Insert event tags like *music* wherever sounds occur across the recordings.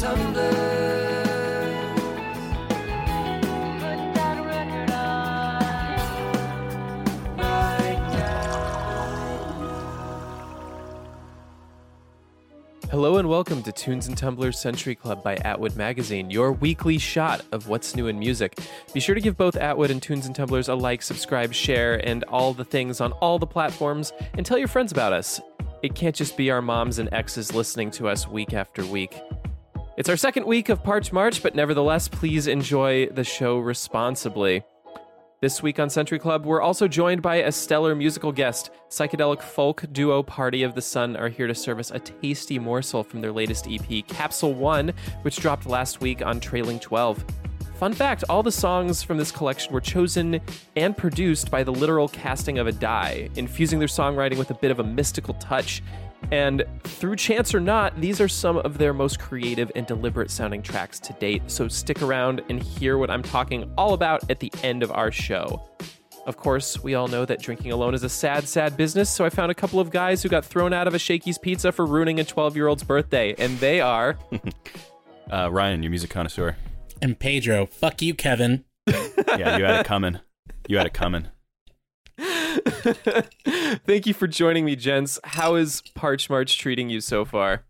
Hello and welcome to Tunes and Tumblers Century Club by Atwood Magazine, your weekly shot of what's new in music. Be sure to give both Atwood and Tunes and Tumblers a like, subscribe, share, and all the things on all the platforms, and tell your friends about us. It can't just be our moms and exes listening to us week after week. It's our second week of Parch March, but nevertheless, please enjoy the show responsibly. This week on Century Club, we're also joined by a stellar musical guest. Psychedelic folk duo Party of the Sun are here to serve us a tasty morsel from their latest EP, Capsule One, which dropped last week on Trailing 12. Fun fact all the songs from this collection were chosen and produced by the literal casting of a die, infusing their songwriting with a bit of a mystical touch. And through chance or not, these are some of their most creative and deliberate sounding tracks to date. So stick around and hear what I'm talking all about at the end of our show. Of course, we all know that drinking alone is a sad, sad business, so I found a couple of guys who got thrown out of a Shakey's Pizza for ruining a 12 year old's birthday, and they are. *laughs* Uh, Ryan, your music connoisseur. And Pedro, fuck you, Kevin. *laughs* Yeah, you had it coming. You had it coming. *laughs* Thank you for joining me, gents. How is Parch March treating you so far?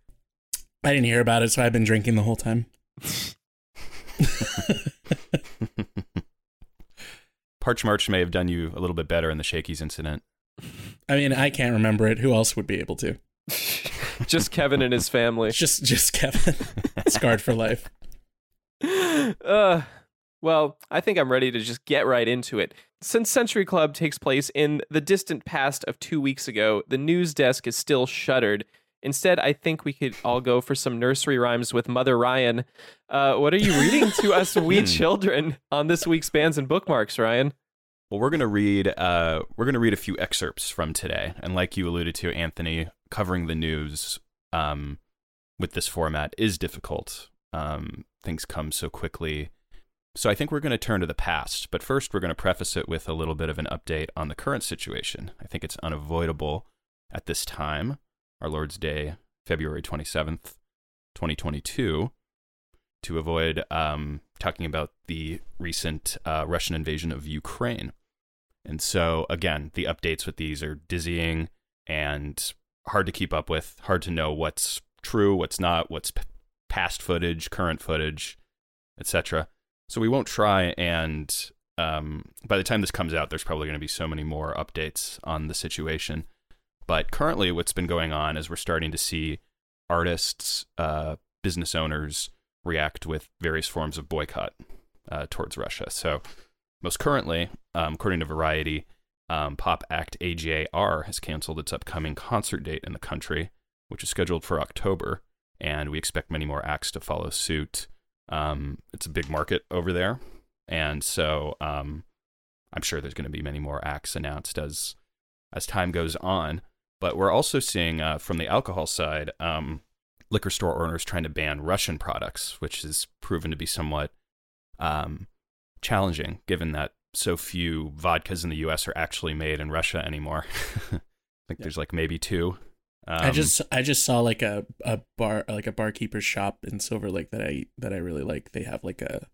I didn't hear about it, so I've been drinking the whole time. *laughs* Parch March may have done you a little bit better in the Shakey's incident. I mean, I can't remember it. Who else would be able to? *laughs* Just Kevin and his family. Just, just Kevin, scarred for life. Uh, well, I think I'm ready to just get right into it. Since Century Club takes place in the distant past of two weeks ago, the news desk is still shuttered. Instead, I think we could all go for some nursery rhymes with Mother Ryan. Uh, what are you reading to us, we children, on this week's bands and bookmarks, Ryan? Well, we're gonna read. Uh, we're gonna read a few excerpts from today, and like you alluded to, Anthony, covering the news um, with this format is difficult. Um, things come so quickly. So I think we're going to turn to the past, but first we're going to preface it with a little bit of an update on the current situation. I think it's unavoidable at this time, our Lord's Day, February 27th, 2022, to avoid um, talking about the recent uh, Russian invasion of Ukraine. And so, again, the updates with these are dizzying and hard to keep up with, hard to know what's true, what's not, what's p- past footage, current footage, etc. So we won't try and um, by the time this comes out, there's probably going to be so many more updates on the situation. But currently, what's been going on is we're starting to see artists, uh, business owners react with various forms of boycott uh, towards Russia. So, most currently, um, according to Variety, um, pop act AJR has canceled its upcoming concert date in the country, which is scheduled for October, and we expect many more acts to follow suit. Um, it's a big market over there, and so um, I'm sure there's going to be many more acts announced as as time goes on. But we're also seeing uh, from the alcohol side, um, liquor store owners trying to ban Russian products, which has proven to be somewhat um, challenging, given that so few vodkas in the U.S. are actually made in Russia anymore. *laughs* I think there's like maybe two. Um, I just, I just saw like a, a bar, like a barkeeper's shop in Silver Lake that I that I really like. They have like a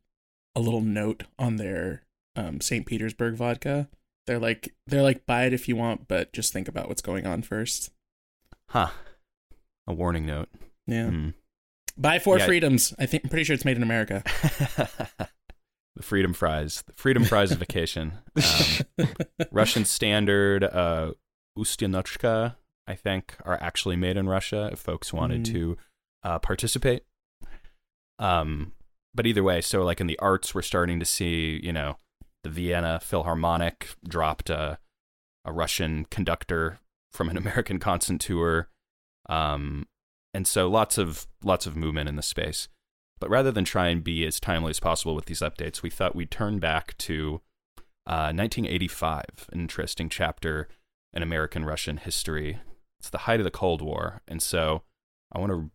a little note on their um, St. Petersburg vodka. They're like, they're like, buy it if you want, but just think about what's going on first. huh? A warning note. Yeah. Hmm. Buy Four Yeah. Freedoms. I think I'm pretty sure it's made in America. *laughs* the freedom fries, the freedom fries vacation. Um, *laughs* Russian standard uh, Ustyanuchka, I think, are actually made in Russia. If folks wanted Mm. to uh, participate, um, but either way, so like in the arts, we're starting to see, you know, the Vienna Philharmonic dropped a a Russian conductor from an *laughs* American concert tour. Um, and so lots of lots of movement in the space. But rather than try and be as timely as possible with these updates, we thought we'd turn back to uh, 1985, an interesting chapter in American Russian history. It's the height of the Cold War, and so I want to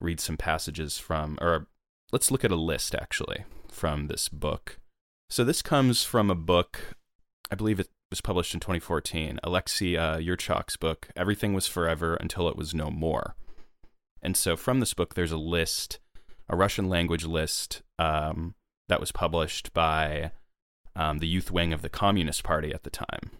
read some passages from, or let's look at a list actually from this book. So this comes from a book, I believe it was published in 2014, Alexei uh, Yurchak's book, Everything Was Forever Until It Was No More. And so from this book, there's a list, a Russian language list um, that was published by um, the youth wing of the Communist Party at the time,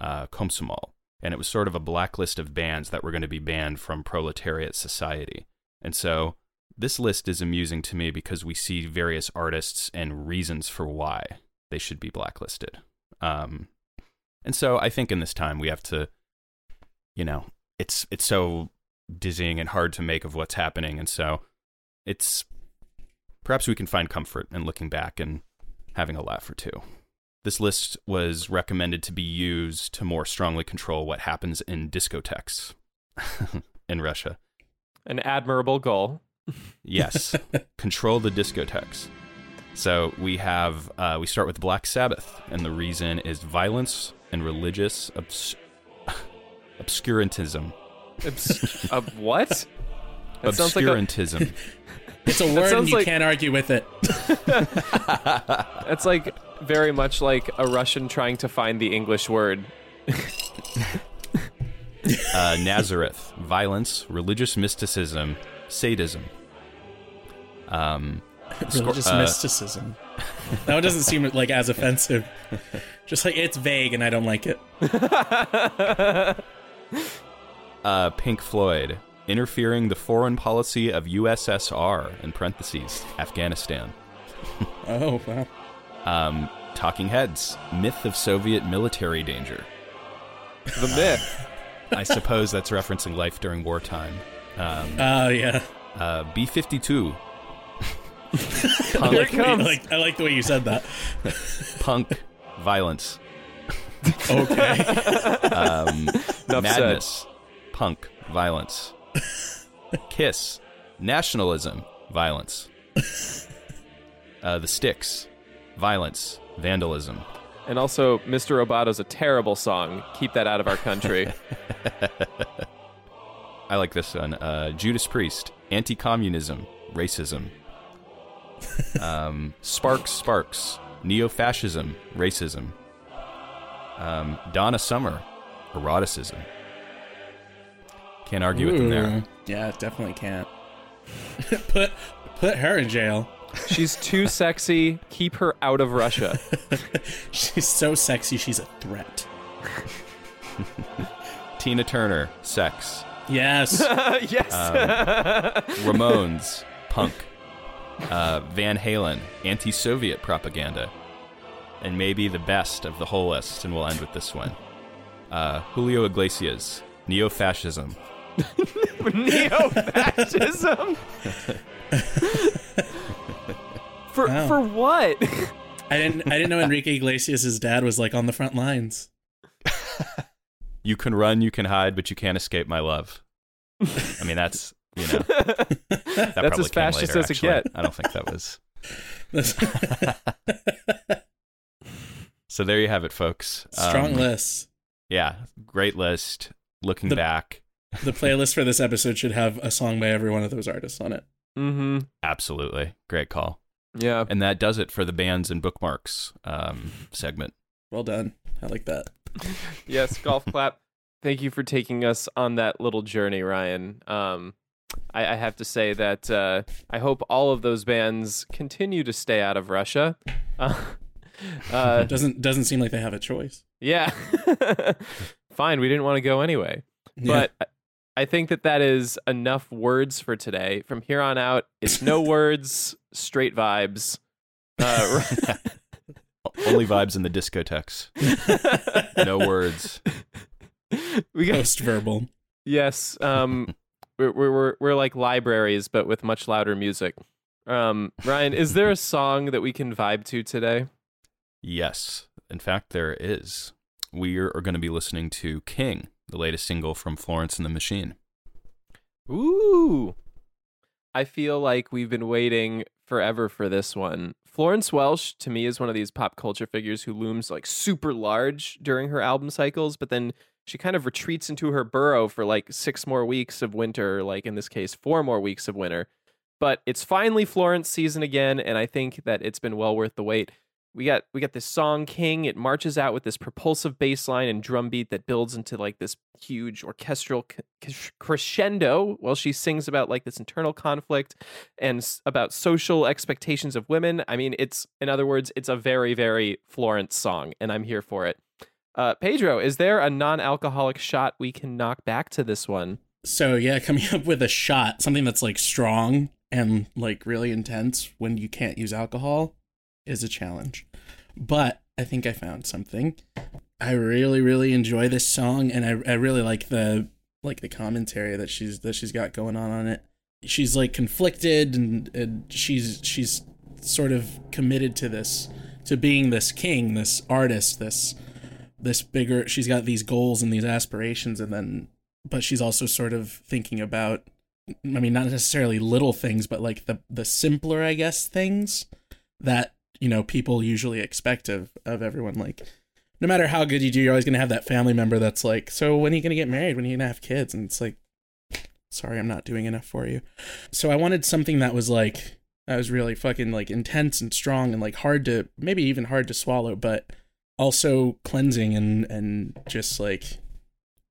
uh, Komsomol. And it was sort of a blacklist of bands that were going to be banned from proletariat society. And so this list is amusing to me because we see various artists and reasons for why they should be blacklisted. Um, and so I think in this time we have to, you know, it's it's so dizzying and hard to make of what's happening, and so it's perhaps we can find comfort in looking back and having a laugh or two. This list was recommended to be used to more strongly control what happens in discotheques *laughs* in Russia. An admirable goal. Yes, *laughs* control the discotheques. So we have uh, we start with Black Sabbath, and the reason is violence and religious obs- *laughs* obscurantism. Obs- uh, what? That sounds like a, Obscurantism. It's a word and you like- can't argue with it. that's like very much like a Russian trying to find the English word. uh, Nazareth, violence, religious mysticism, sadism. Um, scor- Religious uh, mysticism. That one doesn't seem like as offensive. Just like it's vague and I don't like it. *laughs* uh, Pink Floyd, interfering the foreign policy of USSR, in parentheses, Afghanistan. *laughs* Oh wow. Um, Talking Heads, myth of Soviet military danger. The myth. I suppose that's referencing life during wartime. Um, Oh yeah. uh, B 52, I *laughs* Here like, it the way- I like I like the way you said that. punk, violence, Okay. *laughs* um, Enough madness, punk, violence, kiss, nationalism, violence, uh, the Styx, violence, vandalism. And also, Mr. Roboto's a terrible song. Keep that out of our country. *laughs* I like this one. Uh, Judas Priest, anti-communism, racism. Um, Sparks, Sparks, neo-fascism, racism. Um, Donna Summer, eroticism. Can't argue with them there. Yeah, definitely can't. *laughs* put put her in jail. She's too sexy. Keep her out of Russia. *laughs* She's so sexy. She's a threat. *laughs* Tina Turner, sex. Yes. yes. Ramones, punk. Uh, Van Halen, anti-Soviet propaganda. And maybe the best of the whole list, and we'll end with this one. Uh, Julio Iglesias, neo-fascism. Neo-fascism. *laughs* for Wow. for what? I didn't I didn't know Enrique Iglesias' dad was like on the front lines. You can run, you can hide, but you can't escape my love. I mean, that's you know *laughs* that That's as came fascist later, as it actually. get. I don't think that was. *laughs* So there you have it, folks. Strong Um, list. Yeah, great list. Looking The- back, The playlist for this episode should have a song by every one of those artists on it. mm-hmm. absolutely great call. Yeah. And that does it for the bands and bookmarks um, segment. Well done. I like that. *laughs* Yes. Golf clap. Thank you for taking us on that little journey, Ryan. Um, I, I have to say that uh, I hope all of those bands continue to stay out of Russia. *laughs* Uh, uh, *laughs* Doesn't doesn't seem like they have a choice. yeah. Fine. We didn't want to go anyway. Yeah. But I- I think that that is enough words for today. From here on out, it's no *laughs* words, straight vibes. Uh, *laughs* *laughs* Only vibes in the discotheques. No words. we got post verbal. yes. Um, we're, we're we're we're like libraries, but with much louder music. Um, Ryan, is there a song that we can vibe to today? Yes. In fact, there is. We are going to be listening to King, the latest single from Florence and the Machine. Ooh. I feel like we've been waiting forever for this one. Florence Welch to me is one of these pop culture figures who looms like super large during her album cycles, but then she kind of retreats into her burrow for like 6 more weeks of winter, like in this case 4 more weeks of winter. But it's finally Florence season again and I think that it's been well worth the wait we got we got this song king. It marches out with this propulsive bass line and drum beat that builds into like this huge orchestral crescendo while she sings about like this internal conflict and about social expectations of women. I mean it's in other words it's a very very florence song and i'm here for it. Uh, pedro is there a non-alcoholic shot we can knock back to this one? So yeah *laughs* coming up with a shot something that's like strong and like really intense when you can't use alcohol is a challenge. But I think I found something. I really, really enjoy this song, and I, I really like the like the commentary that she's that she's got going on on it. She's like conflicted, and, and she's she's sort of committed to this to being this king, this artist, this this bigger. She's got these goals and these aspirations, and then but she's also sort of thinking about. I mean, not necessarily little things, but like the the simpler, I guess, things that you know people usually expect of of everyone. Like no matter how good you do you're always going to have that family member that's like so when are you going to get married? When are you going to have kids? And it's like sorry i'm not doing enough for you. So i wanted something that was like that was really fucking like intense and strong and like hard to maybe even hard to swallow but also cleansing and and just like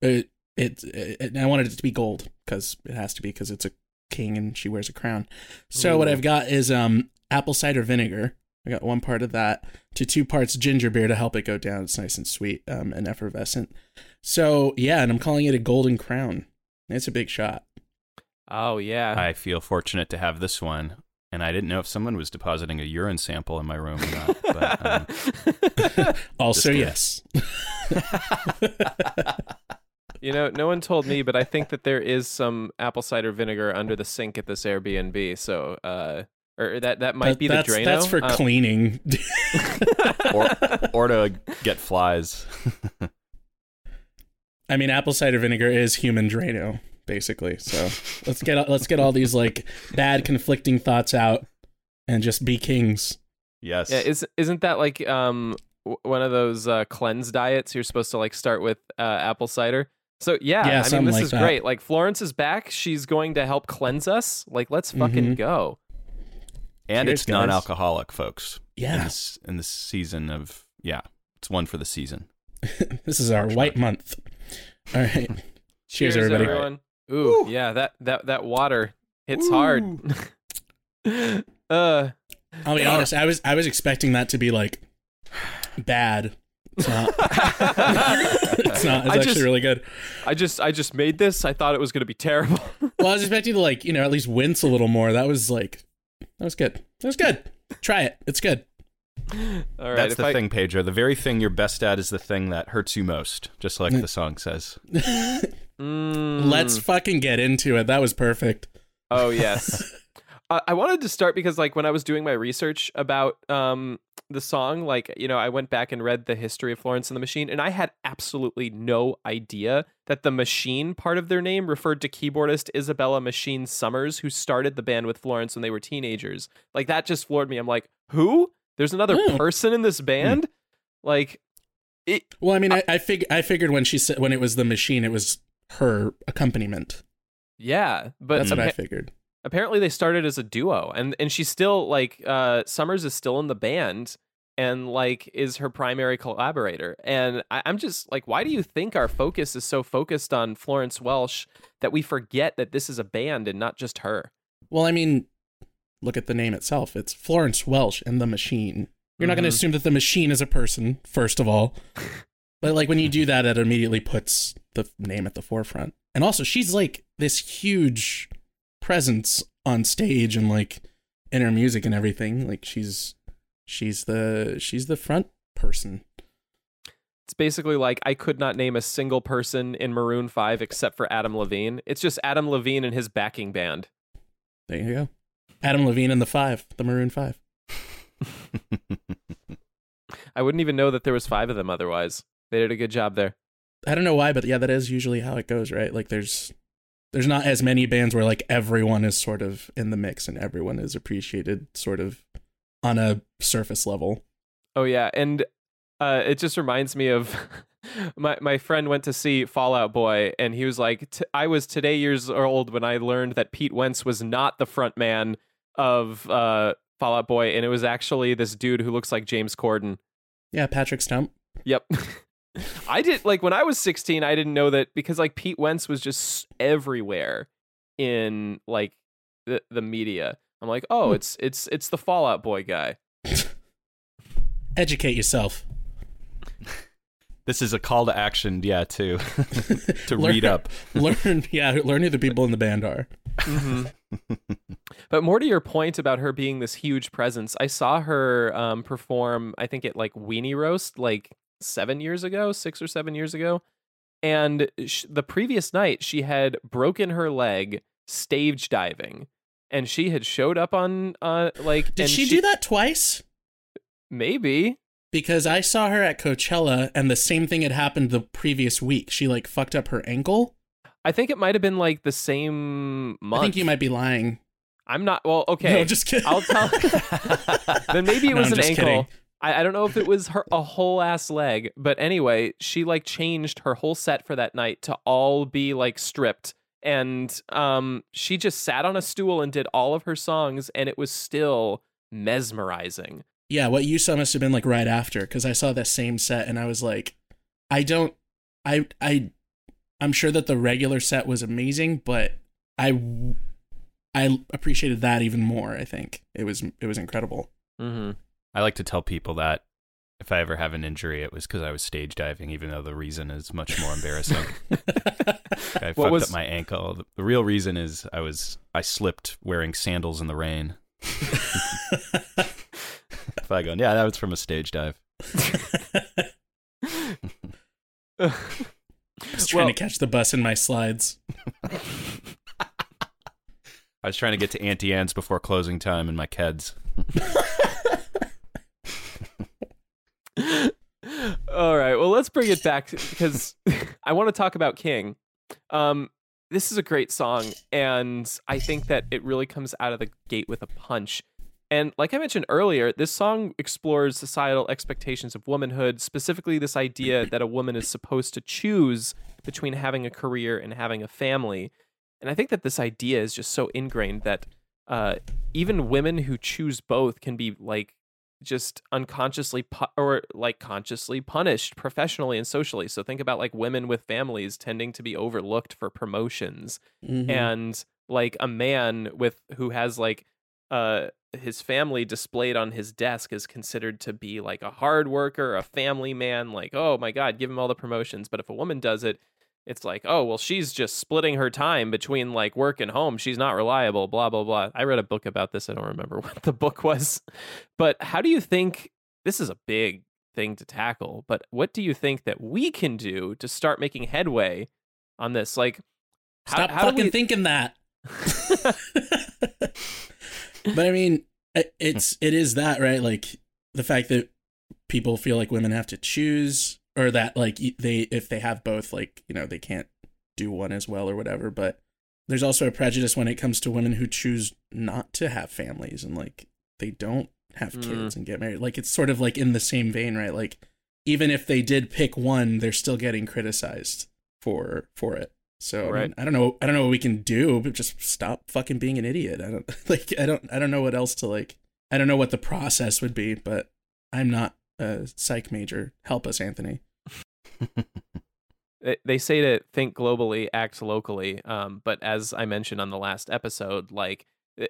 it it, it i wanted it to be gold because it has to be because it's a king and she wears a crown. So Ooh. what i've got is um apple cider vinegar I got one part of that to two parts ginger beer to help it go down. It's nice and sweet um, and effervescent. So yeah, and I'm calling it a golden crown. It's a big shot. Oh yeah. I feel fortunate to have this one. And I didn't know if someone was depositing a urine sample in my room or not. But, um, *laughs* *laughs* also, yes. *laughs* you know, no one told me, but I think that there is some apple cider vinegar under the sink at this Airbnb. So uh, or that that might that, be the that's, Drano. That's for um, cleaning, or or to get flies. *laughs* I mean, apple cider vinegar is human Drano, basically. So let's get let's get all these like bad conflicting thoughts out and just be kings. Yes. Yeah. Is isn't that like um one of those uh, cleanse diets? You're supposed to like start with uh, apple cider. So yeah, yeah I mean this like is that. great. Like Florence is back. She's going to help cleanse us. Like let's fucking mm-hmm. go and Cheers, it's non-alcoholic, folks. Yeah, in this, in this season of yeah, it's one for the season. *laughs* this is our white month. All right. *laughs* Cheers, Cheers everybody. Everyone. Ooh, Ooh, yeah, that that that water hits Ooh. hard. *laughs* uh, I'll be honest. I was I was expecting that to be like bad. It's not. it's not. It's I actually just, really good. I just I just made this. I thought it was going to be terrible. well, I was expecting to like you know at least wince a little more. That was like that was good. That was good. Try it. It's good. All right, That's the I... thing, Pedro. The very thing you're best at is the thing that hurts you most, just like the song says. *laughs* mm. Let's fucking get into it. That was perfect. Oh yes. *laughs* I wanted to start because, like, when I was doing my research about um, the song, like, you know, I went back and read the history of Florence and the Machine, and I had absolutely no idea that the Machine part of their name referred to keyboardist Isabella Machine Summers, who started the band with Florence when they were teenagers. Like, that just floored me. I'm like, who? There's another mm. person in this band? Mm. Like, it, well, I mean, I, I, fig- I figured when she said when it was the Machine, it was her accompaniment. Yeah, but that's what I figured apparently they started as a duo and and she's still like uh summers is still in the band and like is her primary collaborator. And I, i'm just like why do you think our focus is so focused on florence welch that we forget that this is a band and not just her? Well i mean look at the name itself. It's florence welch and the machine. You're not going to mm-hmm. assume that the machine is a person first of all. But like when you do that it immediately puts the name at the forefront. And also she's like this huge presence on stage and like in her music and everything. Like she's she's the she's the front person. It's basically like I could not name a single person in Maroon 5 except for Adam Levine. It's just Adam Levine and his backing band. There you go. Adam Levine and the 5, the Maroon 5. *laughs* I wouldn't even know that there was 5 of them otherwise. They did a good job there. I don't know why, but yeah, that is usually how it goes, right? Like there's there's not as many bands where like everyone is sort of in the mix and everyone is appreciated sort of on a surface level. Oh yeah, and uh, it just reminds me of *laughs* my my friend went to see Fall Out Boy, and he was like, t- "I was today years old when I learned that Pete Wentz was not the front man of uh, Fall Out Boy, and it was actually this dude who looks like James Corden." Yeah, Patrick Stump. Yep. *laughs* I did like when I was 16, I didn't know that because like Pete Wentz was just everywhere in like the the media. I'm like, "Oh, Hmm. it's it's it's the Fall Out Boy guy." *laughs* Educate yourself. *laughs* This is a call to action, yeah, too, *laughs* to Learn- read up. learn, yeah, learn who the people in the band are. But more to your point about her being this huge presence, I saw her um, perform, I think at like Weenie Roast, like seven years ago, six or seven years ago. And sh- the previous night, she had broken her leg stage diving. And she had showed up on, uh, like, Did and she, do that twice? Maybe. Because I saw her at Coachella and the same thing had happened the previous week. She like fucked up her ankle. I think it might have been like the same month. I think you might be lying. I'm not, well, okay. No, just kidding. I'll tell. *laughs* *laughs* then maybe it was I'm an ankle. kidding. I, I don't know if it was her a whole ass leg, but anyway, she like changed her whole set for that night to all be like stripped, and um, she just sat on a stool and did all of her songs, and it was still mesmerizing. Yeah, what you saw must have been like right after because I saw that same set and I was like, I don't, I, I, I'm sure that the regular set was amazing, but I, I appreciated that even more. I think it was it was incredible. Mm-hmm. I like to tell people that if I ever have an injury, it was because I was stage diving, even though the reason is much more embarrassing. *laughs* I fucked was- up my ankle. The- The real reason is I was I slipped wearing sandals in the rain. if I go, yeah, that was from a stage dive. *laughs* I was trying Well- to catch the bus in my slides. *laughs* I was trying to get to Auntie Anne's before closing time in my Keds. All right. Well, let's bring it back because *laughs* I want to talk about King. Um, this is a great song, and I think that it really comes out of the gate with a punch. And like I mentioned earlier, this song explores societal expectations of womanhood, specifically this idea that a woman is supposed to choose between having a career and having a family. And I think that this idea is just so ingrained that uh, even women who choose both can be like just unconsciously pu- or like consciously punished professionally and socially. So think about like women with families tending to be overlooked for promotions Mhm. and like a man with who has like uh his family displayed on his desk is considered to be like a hard worker, a family man, like oh my god, give him all the promotions. But if a woman does it, it's like, oh, well, she's just splitting her time between like work and home. She's not reliable, blah, blah, blah. I read a book about this. I don't remember *laughs* what the book was. But how do you think this is a big thing to tackle? But what do you think that we can do to start making headway on this? Like, how- Stop how fucking we- thinking that. *laughs* but I mean, it's it is that right? Like the fact that people feel like women have to choose, or that like they if they have both, like you know they can't do one as well or whatever. But there's also a prejudice when it comes to women who choose not to have families and like they don't have Mm. kids and get married. Like it's sort of like in the same vein, right? Like even if they did pick one, they're still getting criticized for for it. So I, mean, I don't know. I don't know what we can do, but just stop fucking being an idiot. I don't *laughs* like. I don't. I don't know what else to like. I don't know what the process would be, but I'm not a psych major. Help us, Anthony. They- they say to think globally, act locally. Um, but as I mentioned on the last episode, like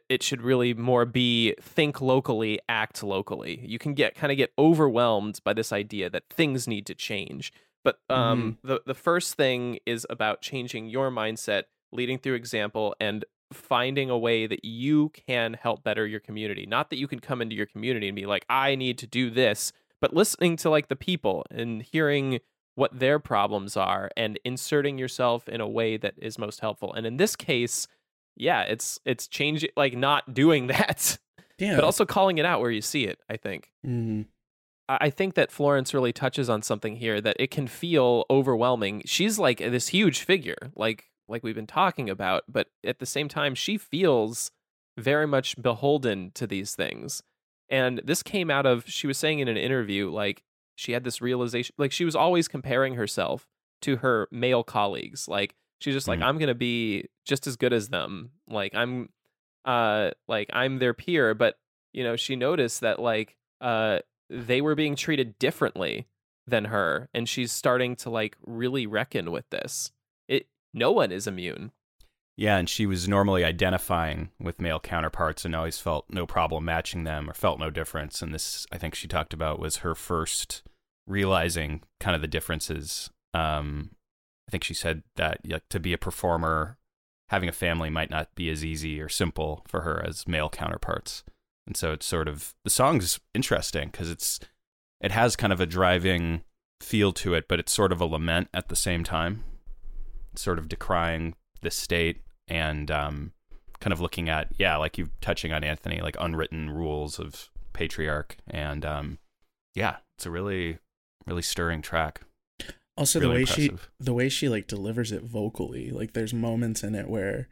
it- should really more be think locally, act locally. You can get kind of get overwhelmed by this idea that things need to change. But um, the the first thing is about changing your mindset, leading through example, and finding a way that you can help better your community. Not that you can come into your community and be like, I need to do this, but listening to like the people and hearing what their problems are and inserting yourself in a way that is most helpful. And in this case, yeah, it's it's changing like not doing *laughs* that, Yeah. but also calling it out where you see it, I think. Mhm. I I think that Florence really touches on something here that it can feel overwhelming. She's like this huge figure. Like like we've been talking about, but at the same time she feels very much beholden to these things. And this came out of she was saying in an interview like she had this realization like she was always comparing herself to her male colleagues. Like she's just like Mhm. I'm going to be just as good as them. Like I'm uh like I'm their peer, but you know, she noticed that like uh they were being treated differently than her and she's starting to like really reckon with this. It no one is immune. Yeah, and she was normally identifying with male counterparts and always felt no problem matching them or felt no difference. And this, I think she talked about, was her first realizing kind of the differences. Um, I think she said that like, to be a performer, having a family might not be as easy or simple for her as male counterparts. And so it's sort of the song's interesting because it's it has kind of a driving feel to it, but it's sort of a lament at the same time, sort of decrying the state and um, kind of looking at yeah, like you touching on Anthony, like unwritten rules of patriarch, and um, yeah, it's a really really stirring track. Also, Really the way she the way she like delivers it vocally, like there's moments in it where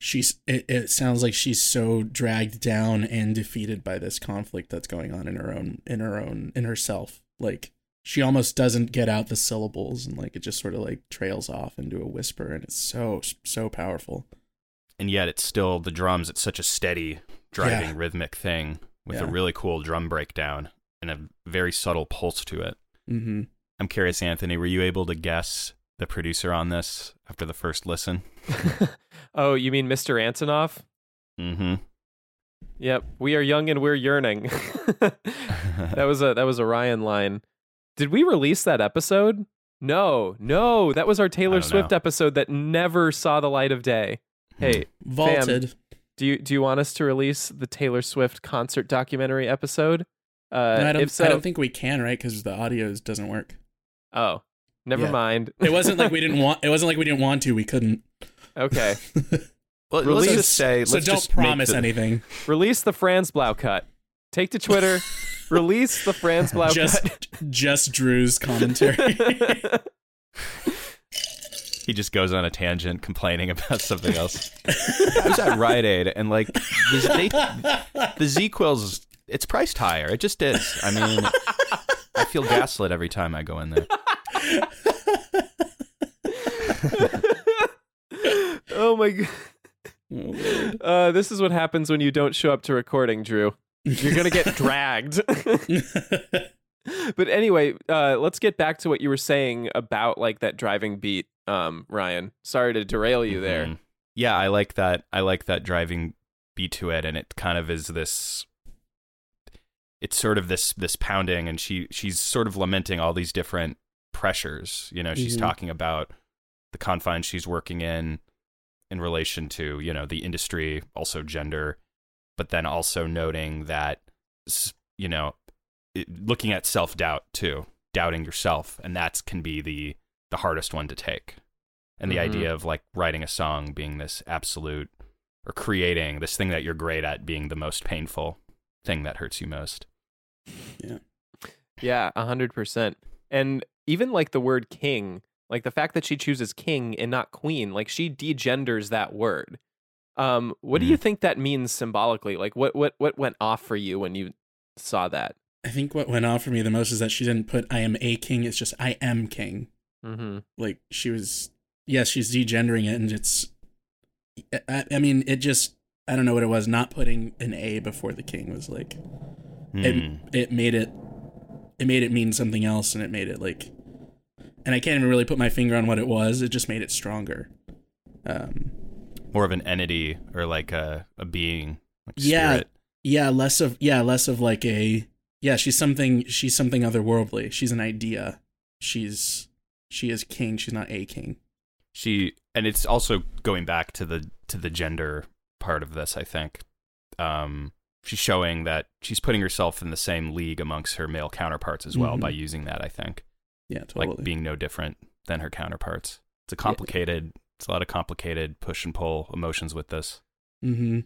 she's it, it sounds like she's so dragged down and defeated by this conflict that's going on in her own in her own in herself. Like she almost doesn't get out the syllables and like it just sort of like trails off into a whisper and it's so so powerful. and yet it's still the drums. It's such a steady, driving, Yeah. rhythmic thing with a really cool drum breakdown and a very subtle pulse to it. Mm-hmm. I'm curious, Anthony, were you able to guess the producer on this after the first listen? *laughs* oh, you mean Mr. Antonoff? Mm-hmm. Yep, we are young and we're yearning. *laughs* *laughs* that was a that was a Ryan line. Did we release that episode? No, no, that was our Taylor Swift know. episode that never saw the light of day. Hey, Vaulted. do you do you want us to release the Taylor Swift concert documentary episode? Uh, No, I don't. if so, I don't think we can, right? Because the audio doesn't work. oh, never Yeah. mind. It wasn't like we didn't *laughs* want. It wasn't like we didn't want to. We couldn't. okay, *laughs* Well, Release- let's just say, so let's don't just promise the- anything. release the Franz Blau cut. Take to Twitter. *laughs* release the Franz *laughs* Blau just cut. *laughs* just Drew's commentary. He just goes on a tangent complaining about something else. *laughs* I was at Rite Aid and like the, they, the Z Quills, it's priced higher. It just is. I mean, I feel gaslit every time I go in there. oh my god. Oh, Uh, this is what happens when you don't show up to recording, Drew. You're gonna get *laughs* dragged. *laughs* but anyway, uh, let's get back to what you were saying about like that driving beat, um, Ryan. Sorry to derail you there. Mhm. Yeah, I like that. I like that driving beat to it, and it kind of is this. It's sort of this this pounding, and she she's sort of lamenting all these different pressures. You know, she's Mhm. talking about the confines she's working in, in relation to you know the industry, also gender, but then also noting that you know, it, looking at self doubt too, doubting yourself, and that can be the the hardest one to take and the Mhm. idea of like writing a song being this absolute or creating this thing that you're great at being the most painful thing that hurts you most. Yeah. Yeah, a hundred percent. And even like the word king, like the fact that she chooses king and not queen, like she degenders that word. Um, what do you think that means symbolically? Like what what what went off for you when you saw that? I think what went off for me the most is that she didn't put "I am a king." It's just "I am king." Mm-hmm. Like she was, yes, she's degendering it, and it's. I, I mean, it just. I don't know what it was. Not putting an A before the king was like it. Hmm. It made it. It made it mean something else, and it made it like. And I can't even really put my finger on what it was. It just made it stronger. Um. More of an entity or like a, a being. Like Yeah. spirit. Yeah, less of yeah, less of like a yeah, she's something she's something otherworldly. She's an idea. She's she is king, she's not a king. She and it's also going back to the to the gender part of this, I think. Um she's showing that she's putting herself in the same league amongst her male counterparts as well Mhm. by using that, I think. Yeah, totally. like being no different than her counterparts. It's a complicated, it's a lot of complicated push and pull emotions with this. mm-hmm.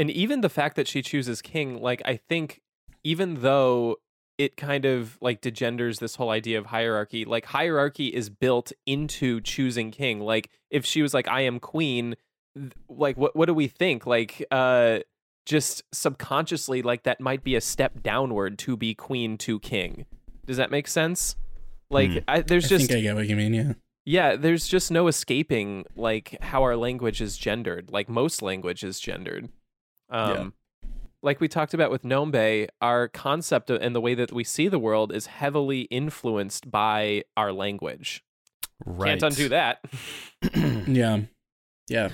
And even the fact that she chooses king, like I think even though it kind of like degenders this whole idea of hierarchy. Like hierarchy is built into choosing king. Like if she was like I am queen, th- like what what do we think? Like uh just subconsciously like that might be a step downward to be queen to king. Does that make sense? Like Hmm. I, there's I just think I get what you mean. Yeah. Yeah, there's just no escaping like how our language is gendered. Like most language is gendered. Um like we talked about with Nombe, our concept of, and the way that we see the world is heavily influenced by our language. Right. Can't undo that. *clears throat* Yeah. Yeah.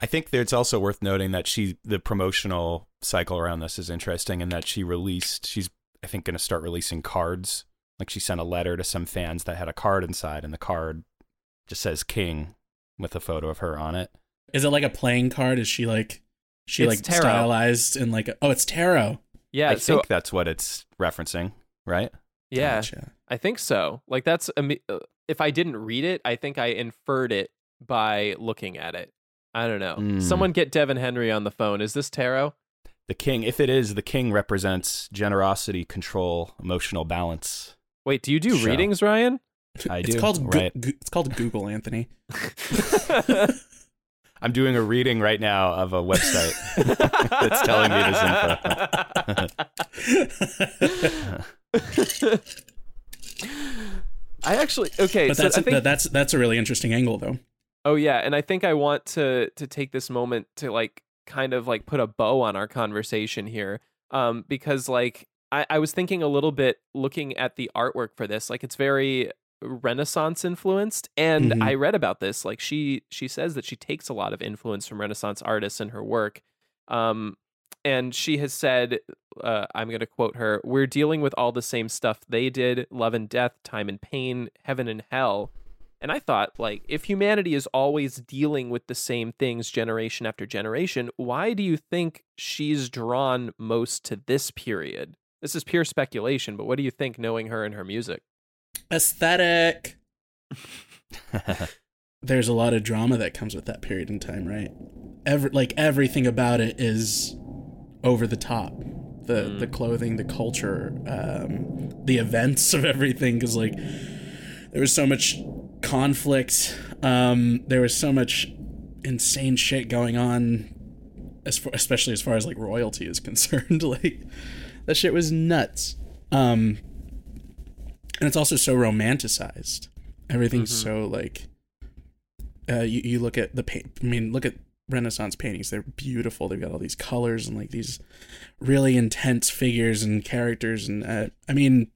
I think that it's also worth noting that she the promotional cycle around this is interesting and that she released she's I think going to start releasing cards. Like she sent a letter to some fans that had a card inside and the card just says king with a photo of her on it. Is it like a playing card? Is she like she It's like tarot. stylized in like a, oh it's tarot. Yeah, I so think that's what it's referencing, right? yeah, Gotcha. I think so. Like that's imme- uh, if I didn't read it, I think I inferred it by looking at it. I don't know. Mm. Someone get Devin Henry on the phone. Is this tarot? The king, if it is, the king represents generosity, control, emotional balance. Wait, do you do Show. readings, Ryan? I It's do, called Go- right? Go- it's called Google Anthony. *laughs* *laughs* I'm doing a reading right now of a website *laughs* that's telling me this info. I actually okay. but so that's I think, that's that's a really interesting angle though. oh yeah, and I think I want to to take this moment to like kind of like put a bow on our conversation here, um, because like I, I was thinking a little bit looking at the artwork for this, like it's very Renaissance influenced, and Mhm. I read about this. Like she she says that she takes a lot of influence from Renaissance artists in her work, um, and she has said, uh, I'm going to quote her: "We're dealing with all the same stuff they did: love and death, time and pain, heaven and hell." And I thought, like, if humanity is always dealing with the same things generation after generation, why do you think she's drawn most to this period? This is pure speculation, but what do you think knowing her and her music? Aesthetic. *laughs* There's a lot of drama that comes with that period in time, right? Every like everything about it is over the top. The Mm. the clothing, the culture, um, the events of everything. Because like there was so much conflict. Um, there was so much insane shit going on, as far, especially as far as like royalty is *laughs* concerned. like that shit was nuts. Um, and it's also so romanticized. Everything's Mhm. so like. Uh, you you look at the paint. I mean, look at Renaissance paintings. They're beautiful. They've got all these colors and like these really intense figures and characters. And uh, I mean,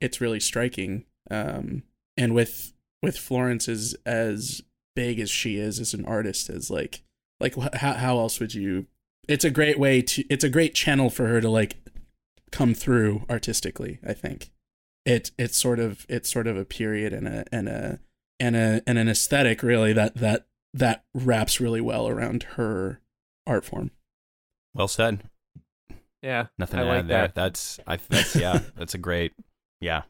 it's really striking. Um, and with with Florence as as big as she is as an artist, as like like how how else would you? It's a great way to. It's a great channel for her to like come through artistically. I think it it's sort of it's sort of a period and a and a and a and an aesthetic really that that that wraps really well around her art form. well said. Yeah, Nothing I to like add there. that. That's I. That's yeah. *laughs* That's a great. Yeah,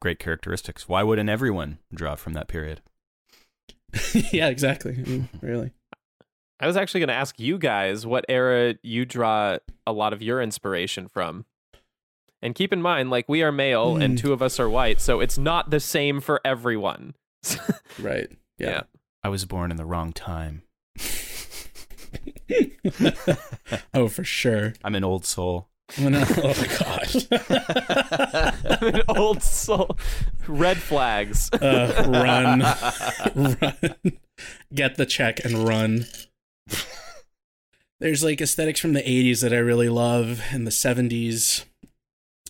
great characteristics. Why wouldn't everyone draw from that period? *laughs* yeah, exactly. I mean, *laughs* really. I was actually going to ask you guys what era you draw a lot of your inspiration from. And keep in mind, like, we are male and Hmm. two of us are white, so it's not the same for everyone. *laughs* Right. Yeah. I was born in the wrong time. *laughs* oh, for sure. I'm an old soul. When I- oh my god. *laughs* I'm an old soul. Red flags. uh, run, run, get the check and run. There's like aesthetics from the 80s that I really love and the 70s.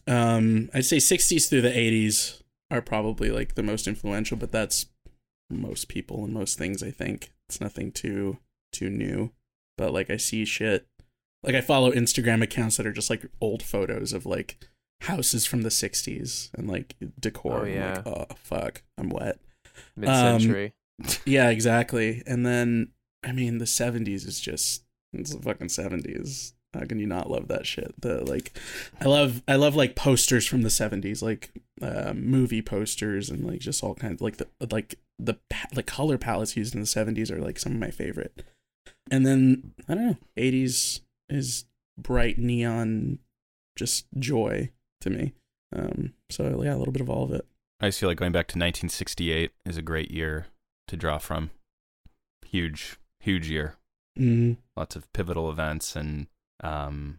Um, I'd say 60s through the 80s are probably like the most influential, but that's most people and most things. I think it's nothing too too new. But like I see shit, like I follow Instagram accounts that are just like old photos of like houses from the 60s and like decor. Oh, I'm yeah. like, oh fuck, I'm wet. Mid century. Yeah, exactly. And then I mean the 70s is just it's the fucking 70s. How can you not love that shit? The like I love I love like posters from the 70s, like uh, movie posters and like just all kinds like the like the the color palettes used in the 70s are like some of my favorite. And then I don't know, 80s is bright neon just joy to me. Um, so yeah, a little bit of all of it. I just feel like going back to 1968 is a great year to draw from. Huge, huge year. Mm-hmm. Lots of pivotal events and um,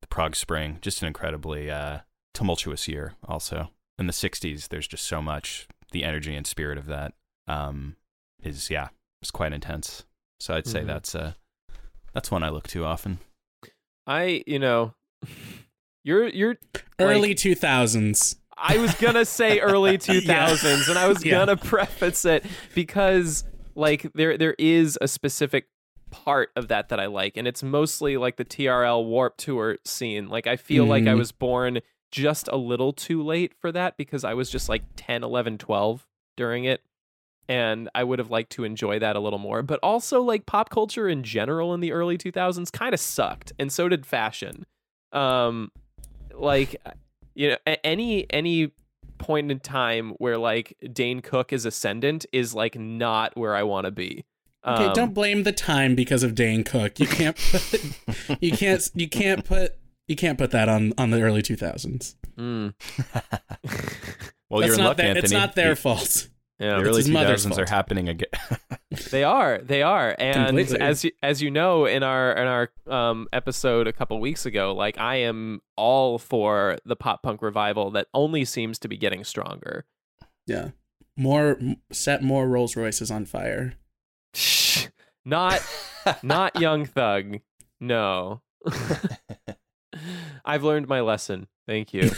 the Prague Spring, just an incredibly uh, tumultuous year. Also, in the 60s, there's just so much. The energy and spirit of that um, is yeah, it's quite intense. So I'd say Mhm. that's uh, that's one I look to often. I, you know, *laughs* you're you're Early two thousands. I was gonna say early *laughs* 2000s, and I was Yeah. gonna preface it because like there there is a specific part of that that I like, and it's mostly like the TRL Warped Tour scene. Like I feel like I Mhm. was born just a little too late for that because I was just like 10, 11, 12 during it. And I would have liked to enjoy that a little more. But also, like, pop culture in general in the early 2000s kind of sucked. And so did fashion. Um, like, you know any any point in time where like Dane Cook is ascendant is like not where I want to be. Okay, Um, don't blame the time because of Dane Cook. You can't put you can't you can't put you can't put that on on the early two thousands. mm, *laughs* Well, That's you're in luck, their, Anthony. It's not their The- fault. yeah, The It's early his mother's 2000s are happening again. *laughs* they are. They are. And Completely. as you, as you know in our in our um episode a couple weeks ago, like I am all for the pop punk revival that only seems to be getting stronger. Yeah, more set more Rolls Royces on fire. Not not *laughs* young thug. No. *laughs* I've learned my lesson. Thank you.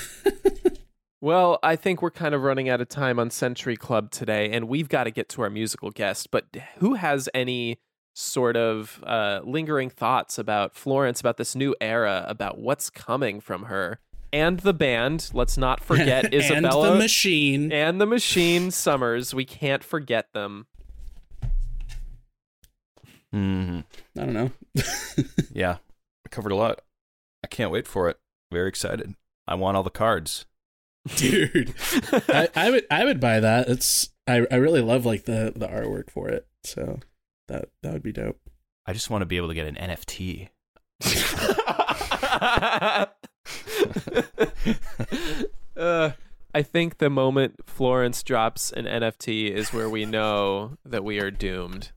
*laughs* well, I think we're kind of running out of time on Century Club today, and we've got to get to our musical guest. But who has any sort of uh, lingering thoughts about Florence, about this new era, about what's coming from her? And the band, let's not forget Isabella and the machine. and the Machine Summers. We can't forget them. Hmm I don't know. *laughs* Yeah, I covered a lot. I can't wait for it. Very excited. I want all the cards. dude I, I would i would buy that it's i i really love like the the artwork for it so that that would be dope I just want to be able to get an NFT. *laughs* uh, I think the moment Florence drops an NFT is where we know that we are doomed.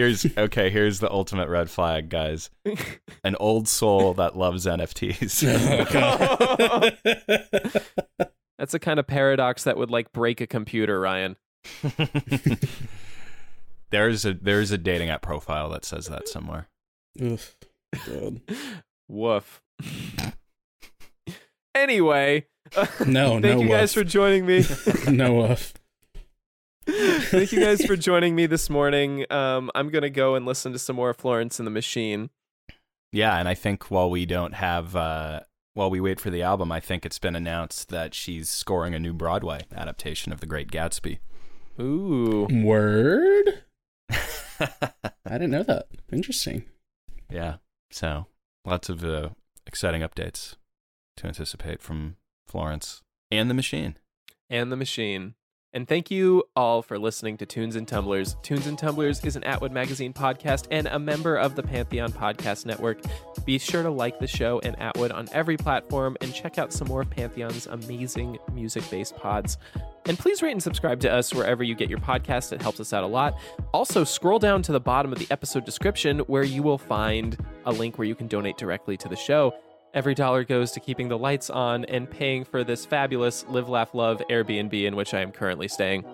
Here's okay. Here's the ultimate red flag, guys. *laughs* An old soul that loves NFTs. *laughs* Oh, *laughs* That's a kind of paradox that would like break a computer, Ryan. there's a there's a dating app profile that says that somewhere. Oof, God. Woof. anyway, No, thank no you guys woof. for joining me. no woof. Thank you guys for joining me this morning. Um, I'm gonna go and listen to some more Florence and the Machine. Yeah, and I think while we don't have uh while we wait for the album, I think it's been announced that she's scoring a new Broadway adaptation of The Great Gatsby. Ooh, Word? *laughs* I didn't know that. Interesting. yeah. So, lots of uh, exciting updates to anticipate from Florence and the Machine. and the Machine. And thank you all for listening to Tunes and Tumblers. Tunes and Tumblers is an Atwood Magazine podcast and a member of the Pantheon Podcast Network. Be sure to like the show and Atwood on every platform and check out some more of Pantheon's amazing music based pods. And please rate and subscribe to us wherever you get your podcast. It helps us out a lot. Also, scroll down to the bottom of the episode description where you will find a link where you can donate directly to the show. Every dollar goes to keeping the lights on and paying for this fabulous Live, Laugh, Love Airbnb in which I am currently staying.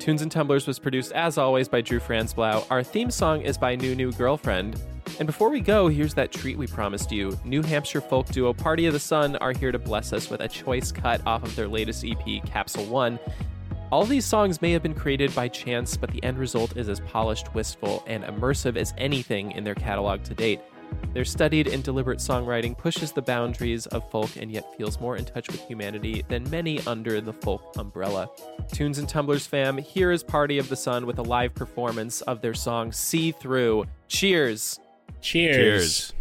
Tunes and Tumblers was produced, as always, by Drew Franzblau. Our theme song is by New New Girlfriend. And before we go, here's that treat we promised you. New Hampshire folk duo Party of the Sun are here to bless us with a choice cut off of their latest EP, Capsule 1. All these songs may have been created by chance, but the end result is as polished, wistful, and immersive as anything in their catalog to date. Their studied and deliberate songwriting pushes the boundaries of folk and yet feels more in touch with humanity than many under the folk umbrella. Tunes and Tumblers fam, here is Party of the Sun with a live performance of their song See Through. Cheers! Cheers. Cheers.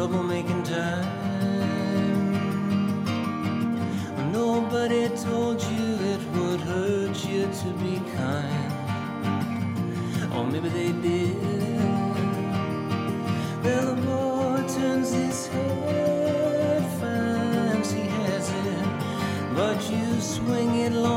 trouble making time. Nobody told you it would hurt you to be kind. Or maybe they did. Well, the boy turns his head, finds he has it, but you swing it long.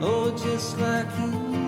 oh, just like you.